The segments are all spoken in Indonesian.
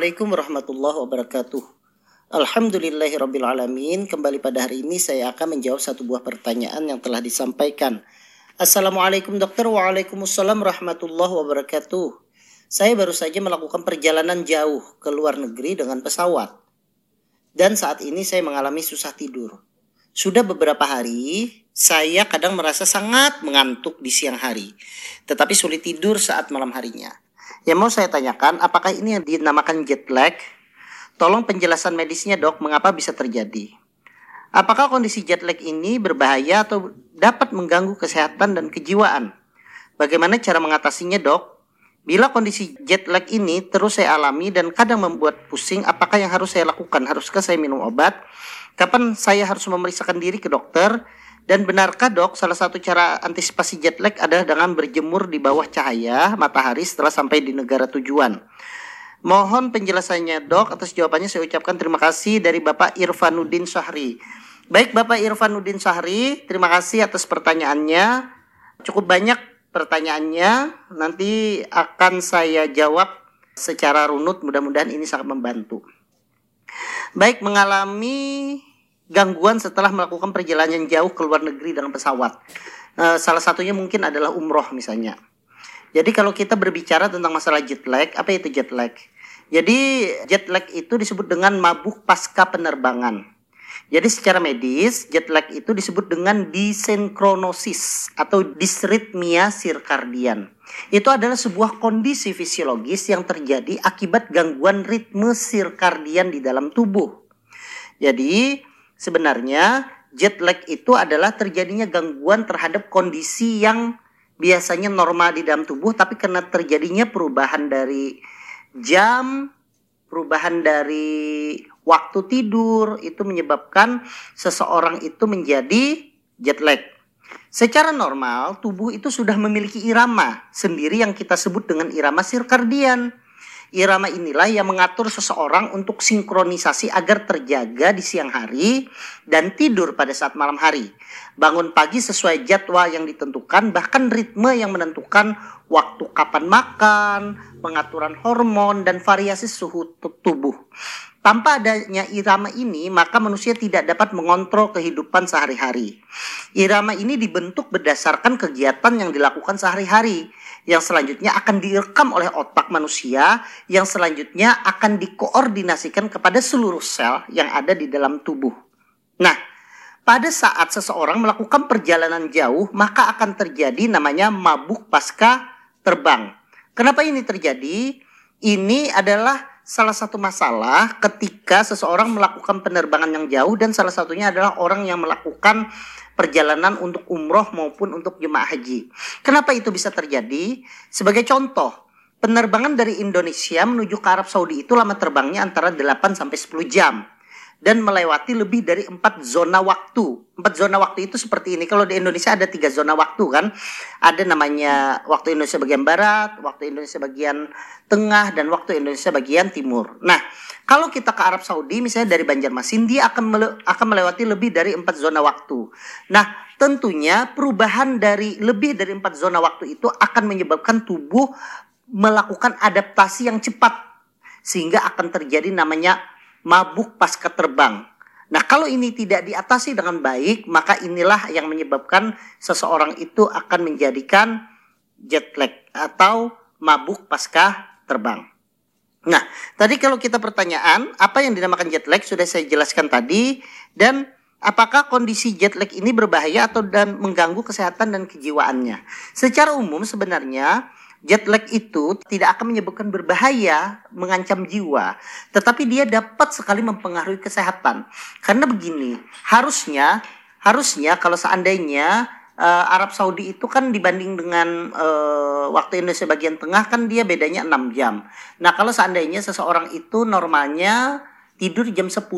Assalamualaikum warahmatullahi wabarakatuh. Alhamdulillahirrabbilalamin. Kembali pada hari ini saya akan menjawab satu buah pertanyaan yang telah disampaikan. Assalamualaikum dokter. Waalaikumsalam warahmatullahi wabarakatuh. Saya baru saja melakukan perjalanan jauh ke luar negeri dengan pesawat. Dan saat ini saya mengalami susah tidur. Sudah beberapa hari, saya kadang merasa sangat mengantuk di siang hari. Tetapi sulit tidur saat malam harinya. Yang mau saya tanyakan, apakah ini yang dinamakan jet lag? Tolong penjelasan medisnya dok, mengapa bisa terjadi? Apakah kondisi jet lag ini berbahaya atau dapat mengganggu kesehatan dan kejiwaan? Bagaimana cara mengatasinya dok? Bila kondisi jet lag ini terus saya alami dan kadang membuat pusing, apakah yang harus saya lakukan? Haruskah saya minum obat? Kapan saya harus memeriksakan diri ke dokter? Dan benarkah dok, salah satu cara antisipasi jet lag adalah dengan berjemur di bawah cahaya matahari setelah sampai di negara tujuan? Mohon penjelasannya dok, atas jawabannya saya ucapkan terima kasih dari Bapak Irfanuddin Syahri. Baik Bapak Irfanuddin Syahri, terima kasih atas pertanyaannya. Cukup banyak pertanyaannya, nanti akan saya jawab secara runut, mudah-mudahan ini sangat membantu. Baik, mengalami gangguan setelah melakukan perjalanan jauh ke luar negeri dengan pesawat. Uh, salah satunya mungkin adalah umroh misalnya. Jadi kalau kita berbicara tentang masalah jet lag, apa itu jet lag? Jadi jet lag itu disebut dengan mabuk pasca penerbangan. Jadi secara medis, jet lag itu disebut dengan disenkronosis atau disritmia sirkadian. Itu adalah sebuah kondisi fisiologis yang terjadi akibat gangguan ritme sirkadian di dalam tubuh. Jadi sebenarnya jet lag itu adalah terjadinya gangguan terhadap kondisi yang biasanya normal di dalam tubuh tapi karena terjadinya perubahan dari jam, perubahan dari waktu tidur itu menyebabkan seseorang itu menjadi jet lag. Secara normal tubuh itu sudah memiliki irama sendiri yang kita sebut dengan irama sirkadian. Irama inilah yang mengatur seseorang untuk sinkronisasi agar terjaga di siang hari dan tidur pada saat malam hari. Bangun pagi sesuai jadwal yang ditentukan, bahkan ritme yang menentukan waktu kapan makan, pengaturan hormon, dan variasi suhu tubuh. Tanpa adanya irama ini, maka manusia tidak dapat mengontrol kehidupan sehari-hari. Irama ini dibentuk berdasarkan kegiatan yang dilakukan sehari-hari, yang selanjutnya akan direkam oleh otak manusia, yang selanjutnya akan dikoordinasikan kepada seluruh sel yang ada di dalam tubuh. Nah, pada saat seseorang melakukan perjalanan jauh, maka akan terjadi namanya mabuk pasca terbang. Kenapa ini terjadi? Ini adalah salah satu masalah ketika seseorang melakukan penerbangan yang jauh dan salah satunya adalah orang yang melakukan perjalanan untuk umroh maupun untuk jemaah haji. Kenapa itu bisa terjadi? Sebagai contoh, penerbangan dari Indonesia menuju ke Arab Saudi itu lama terbangnya antara 8 sampai 10 jam dan melewati lebih dari empat zona waktu. Empat zona waktu itu seperti ini. Kalau di Indonesia ada tiga zona waktu kan. Ada namanya waktu Indonesia bagian barat, waktu Indonesia bagian tengah, dan waktu Indonesia bagian timur. Nah, kalau kita ke Arab Saudi, misalnya dari Banjarmasin, dia akan mele akan melewati lebih dari empat zona waktu. Nah, tentunya perubahan dari lebih dari empat zona waktu itu akan menyebabkan tubuh melakukan adaptasi yang cepat sehingga akan terjadi namanya mabuk pasca terbang. Nah, kalau ini tidak diatasi dengan baik, maka inilah yang menyebabkan seseorang itu akan menjadikan jet lag atau mabuk pasca terbang. Nah, tadi kalau kita pertanyaan, apa yang dinamakan jet lag sudah saya jelaskan tadi dan apakah kondisi jet lag ini berbahaya atau dan mengganggu kesehatan dan kejiwaannya? Secara umum sebenarnya Jet lag itu tidak akan menyebabkan berbahaya, mengancam jiwa, tetapi dia dapat sekali mempengaruhi kesehatan. Karena begini, harusnya harusnya kalau seandainya uh, Arab Saudi itu kan dibanding dengan uh, waktu Indonesia bagian tengah kan dia bedanya 6 jam. Nah, kalau seandainya seseorang itu normalnya tidur jam 10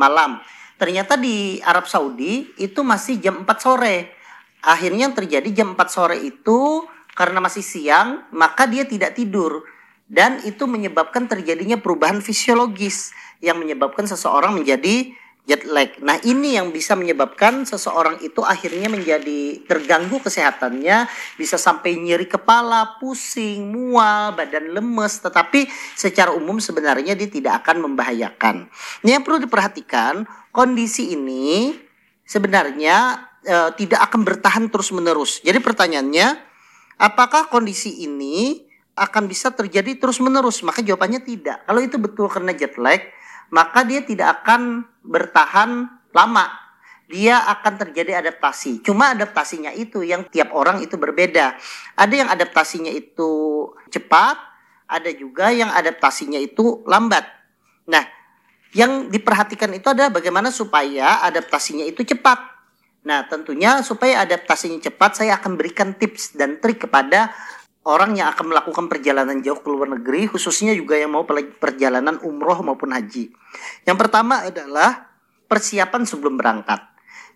malam. Ternyata di Arab Saudi itu masih jam 4 sore. Akhirnya yang terjadi jam 4 sore itu karena masih siang, maka dia tidak tidur. Dan itu menyebabkan terjadinya perubahan fisiologis yang menyebabkan seseorang menjadi jet lag. Nah, ini yang bisa menyebabkan seseorang itu akhirnya menjadi terganggu kesehatannya, bisa sampai nyeri kepala, pusing, mual, badan lemes, tetapi secara umum sebenarnya dia tidak akan membahayakan. Ini yang perlu diperhatikan, kondisi ini sebenarnya e, tidak akan bertahan terus-menerus. Jadi pertanyaannya, apakah kondisi ini akan bisa terjadi terus-menerus? Maka jawabannya tidak. Kalau itu betul karena jet lag, maka dia tidak akan bertahan lama. Dia akan terjadi adaptasi. Cuma adaptasinya itu yang tiap orang itu berbeda. Ada yang adaptasinya itu cepat, ada juga yang adaptasinya itu lambat. Nah, yang diperhatikan itu adalah bagaimana supaya adaptasinya itu cepat. Nah, tentunya supaya adaptasinya cepat, saya akan berikan tips dan trik kepada orang yang akan melakukan perjalanan jauh ke luar negeri, khususnya juga yang mau perjalanan umroh maupun haji. Yang pertama adalah persiapan sebelum berangkat.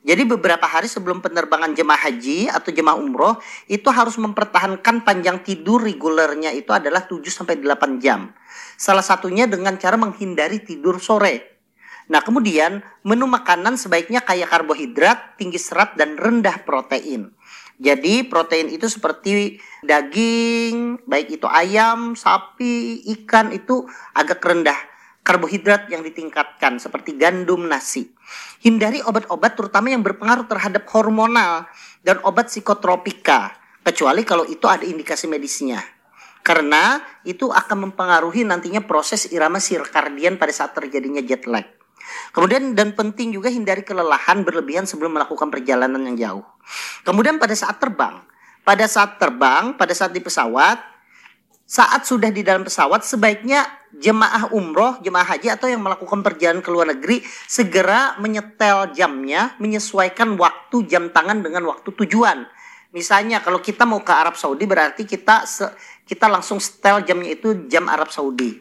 Jadi beberapa hari sebelum penerbangan jemaah haji atau jemaah umroh itu harus mempertahankan panjang tidur regulernya itu adalah 7 sampai 8 jam. Salah satunya dengan cara menghindari tidur sore. Nah, kemudian menu makanan sebaiknya kaya karbohidrat, tinggi serat dan rendah protein. Jadi protein itu seperti daging, baik itu ayam, sapi, ikan itu agak rendah. Karbohidrat yang ditingkatkan seperti gandum, nasi. Hindari obat-obat terutama yang berpengaruh terhadap hormonal dan obat psikotropika. Kecuali kalau itu ada indikasi medisnya. Karena itu akan mempengaruhi nantinya proses irama sirkadian pada saat terjadinya jet lag. Kemudian dan penting juga hindari kelelahan berlebihan sebelum melakukan perjalanan yang jauh. Kemudian pada saat terbang, pada saat terbang, pada saat di pesawat, saat sudah di dalam pesawat sebaiknya jemaah umroh, jemaah haji atau yang melakukan perjalanan ke luar negeri segera menyetel jamnya, menyesuaikan waktu jam tangan dengan waktu tujuan. Misalnya kalau kita mau ke Arab Saudi berarti kita kita langsung setel jamnya itu jam Arab Saudi.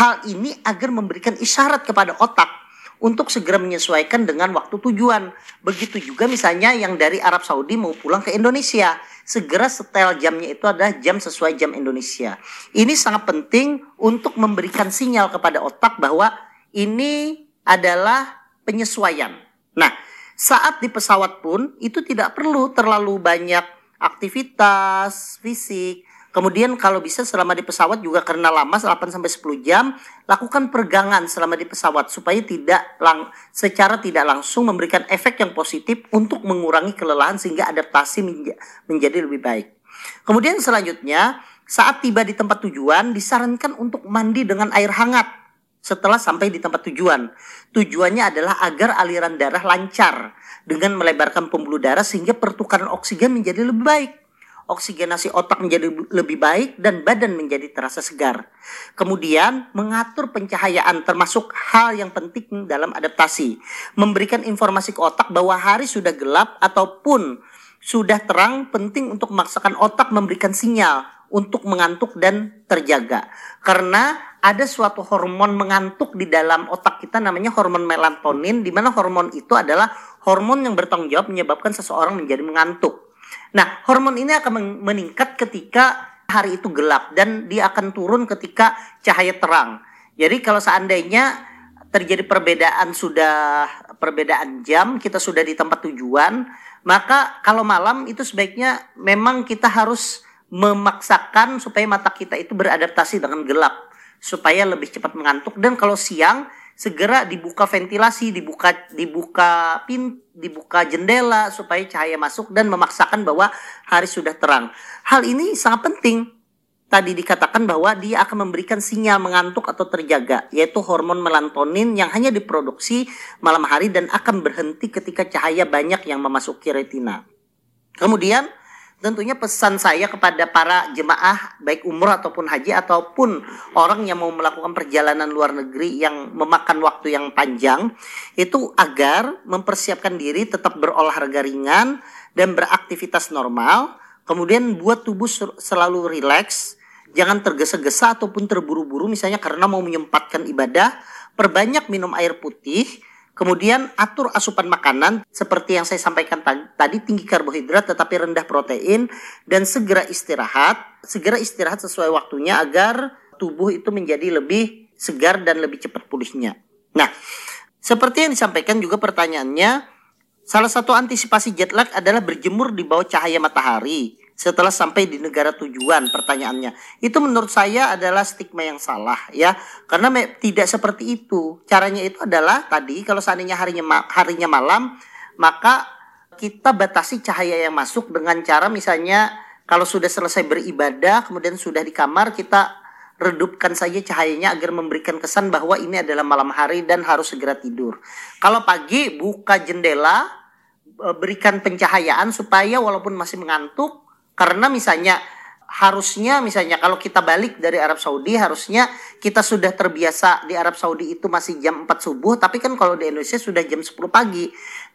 Hal ini agar memberikan isyarat kepada otak untuk segera menyesuaikan dengan waktu tujuan. Begitu juga misalnya yang dari Arab Saudi mau pulang ke Indonesia, segera setel jamnya itu adalah jam sesuai jam Indonesia. Ini sangat penting untuk memberikan sinyal kepada otak bahwa ini adalah penyesuaian. Nah, saat di pesawat pun itu tidak perlu terlalu banyak aktivitas fisik, Kemudian kalau bisa selama di pesawat juga karena lama 8 sampai 10 jam, lakukan pergangan selama di pesawat supaya tidak lang secara tidak langsung memberikan efek yang positif untuk mengurangi kelelahan sehingga adaptasi menja menjadi lebih baik. Kemudian selanjutnya, saat tiba di tempat tujuan disarankan untuk mandi dengan air hangat setelah sampai di tempat tujuan. Tujuannya adalah agar aliran darah lancar dengan melebarkan pembuluh darah sehingga pertukaran oksigen menjadi lebih baik oksigenasi otak menjadi lebih baik dan badan menjadi terasa segar. Kemudian mengatur pencahayaan termasuk hal yang penting dalam adaptasi. Memberikan informasi ke otak bahwa hari sudah gelap ataupun sudah terang penting untuk memaksakan otak memberikan sinyal untuk mengantuk dan terjaga. Karena ada suatu hormon mengantuk di dalam otak kita namanya hormon melatonin di mana hormon itu adalah hormon yang bertanggung jawab menyebabkan seseorang menjadi mengantuk. Nah, hormon ini akan meningkat ketika hari itu gelap dan dia akan turun ketika cahaya terang. Jadi kalau seandainya terjadi perbedaan sudah perbedaan jam, kita sudah di tempat tujuan, maka kalau malam itu sebaiknya memang kita harus memaksakan supaya mata kita itu beradaptasi dengan gelap supaya lebih cepat mengantuk dan kalau siang segera dibuka ventilasi, dibuka dibuka pin, dibuka jendela supaya cahaya masuk dan memaksakan bahwa hari sudah terang. Hal ini sangat penting. Tadi dikatakan bahwa dia akan memberikan sinyal mengantuk atau terjaga, yaitu hormon melatonin yang hanya diproduksi malam hari dan akan berhenti ketika cahaya banyak yang memasuki retina. Kemudian, tentunya pesan saya kepada para jemaah baik umroh ataupun haji ataupun orang yang mau melakukan perjalanan luar negeri yang memakan waktu yang panjang itu agar mempersiapkan diri tetap berolahraga ringan dan beraktivitas normal. Kemudian buat tubuh selalu rileks jangan tergesa-gesa ataupun terburu-buru misalnya karena mau menyempatkan ibadah perbanyak minum air putih Kemudian atur asupan makanan seperti yang saya sampaikan tadi tinggi karbohidrat tetapi rendah protein dan segera istirahat. Segera istirahat sesuai waktunya agar tubuh itu menjadi lebih segar dan lebih cepat pulihnya. Nah, Seperti yang disampaikan juga pertanyaannya, salah satu antisipasi jet lag adalah berjemur di bawah cahaya matahari setelah sampai di negara tujuan pertanyaannya. Itu menurut saya adalah stigma yang salah ya. Karena tidak seperti itu. Caranya itu adalah tadi kalau seandainya harinya ma harinya malam maka kita batasi cahaya yang masuk dengan cara misalnya kalau sudah selesai beribadah kemudian sudah di kamar kita redupkan saja cahayanya agar memberikan kesan bahwa ini adalah malam hari dan harus segera tidur. Kalau pagi buka jendela, e, berikan pencahayaan supaya walaupun masih mengantuk karena misalnya harusnya misalnya kalau kita balik dari Arab Saudi harusnya kita sudah terbiasa di Arab Saudi itu masih jam 4 subuh tapi kan kalau di Indonesia sudah jam 10 pagi.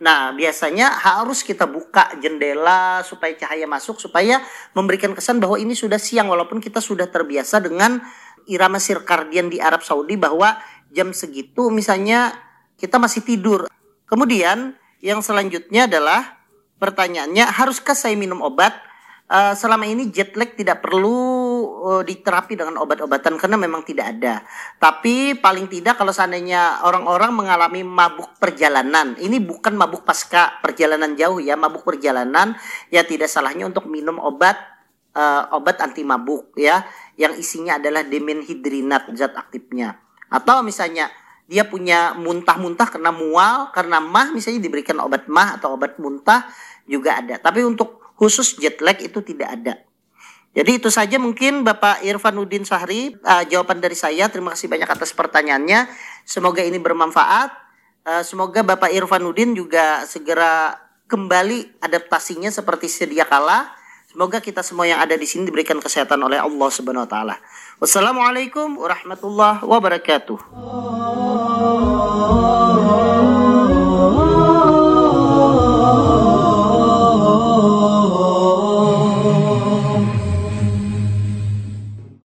Nah, biasanya harus kita buka jendela supaya cahaya masuk supaya memberikan kesan bahwa ini sudah siang walaupun kita sudah terbiasa dengan irama sirkadian di Arab Saudi bahwa jam segitu misalnya kita masih tidur. Kemudian yang selanjutnya adalah pertanyaannya haruskah saya minum obat? Uh, selama ini jet lag tidak perlu uh, diterapi dengan obat-obatan karena memang tidak ada. Tapi paling tidak kalau seandainya orang-orang mengalami mabuk perjalanan, ini bukan mabuk pasca perjalanan jauh ya, mabuk perjalanan ya tidak salahnya untuk minum obat uh, obat anti mabuk ya, yang isinya adalah demenhidrinat zat aktifnya. Atau misalnya dia punya muntah-muntah karena mual, karena mah misalnya diberikan obat mah atau obat muntah juga ada. Tapi untuk khusus jet lag itu tidak ada. Jadi itu saja mungkin Bapak Irfanuddin Sahri uh, jawaban dari saya. Terima kasih banyak atas pertanyaannya. Semoga ini bermanfaat. Uh, semoga Bapak Irfanuddin juga segera kembali adaptasinya seperti sedia kala. Semoga kita semua yang ada di sini diberikan kesehatan oleh Allah Subhanahu wa taala. Wassalamualaikum warahmatullahi wabarakatuh.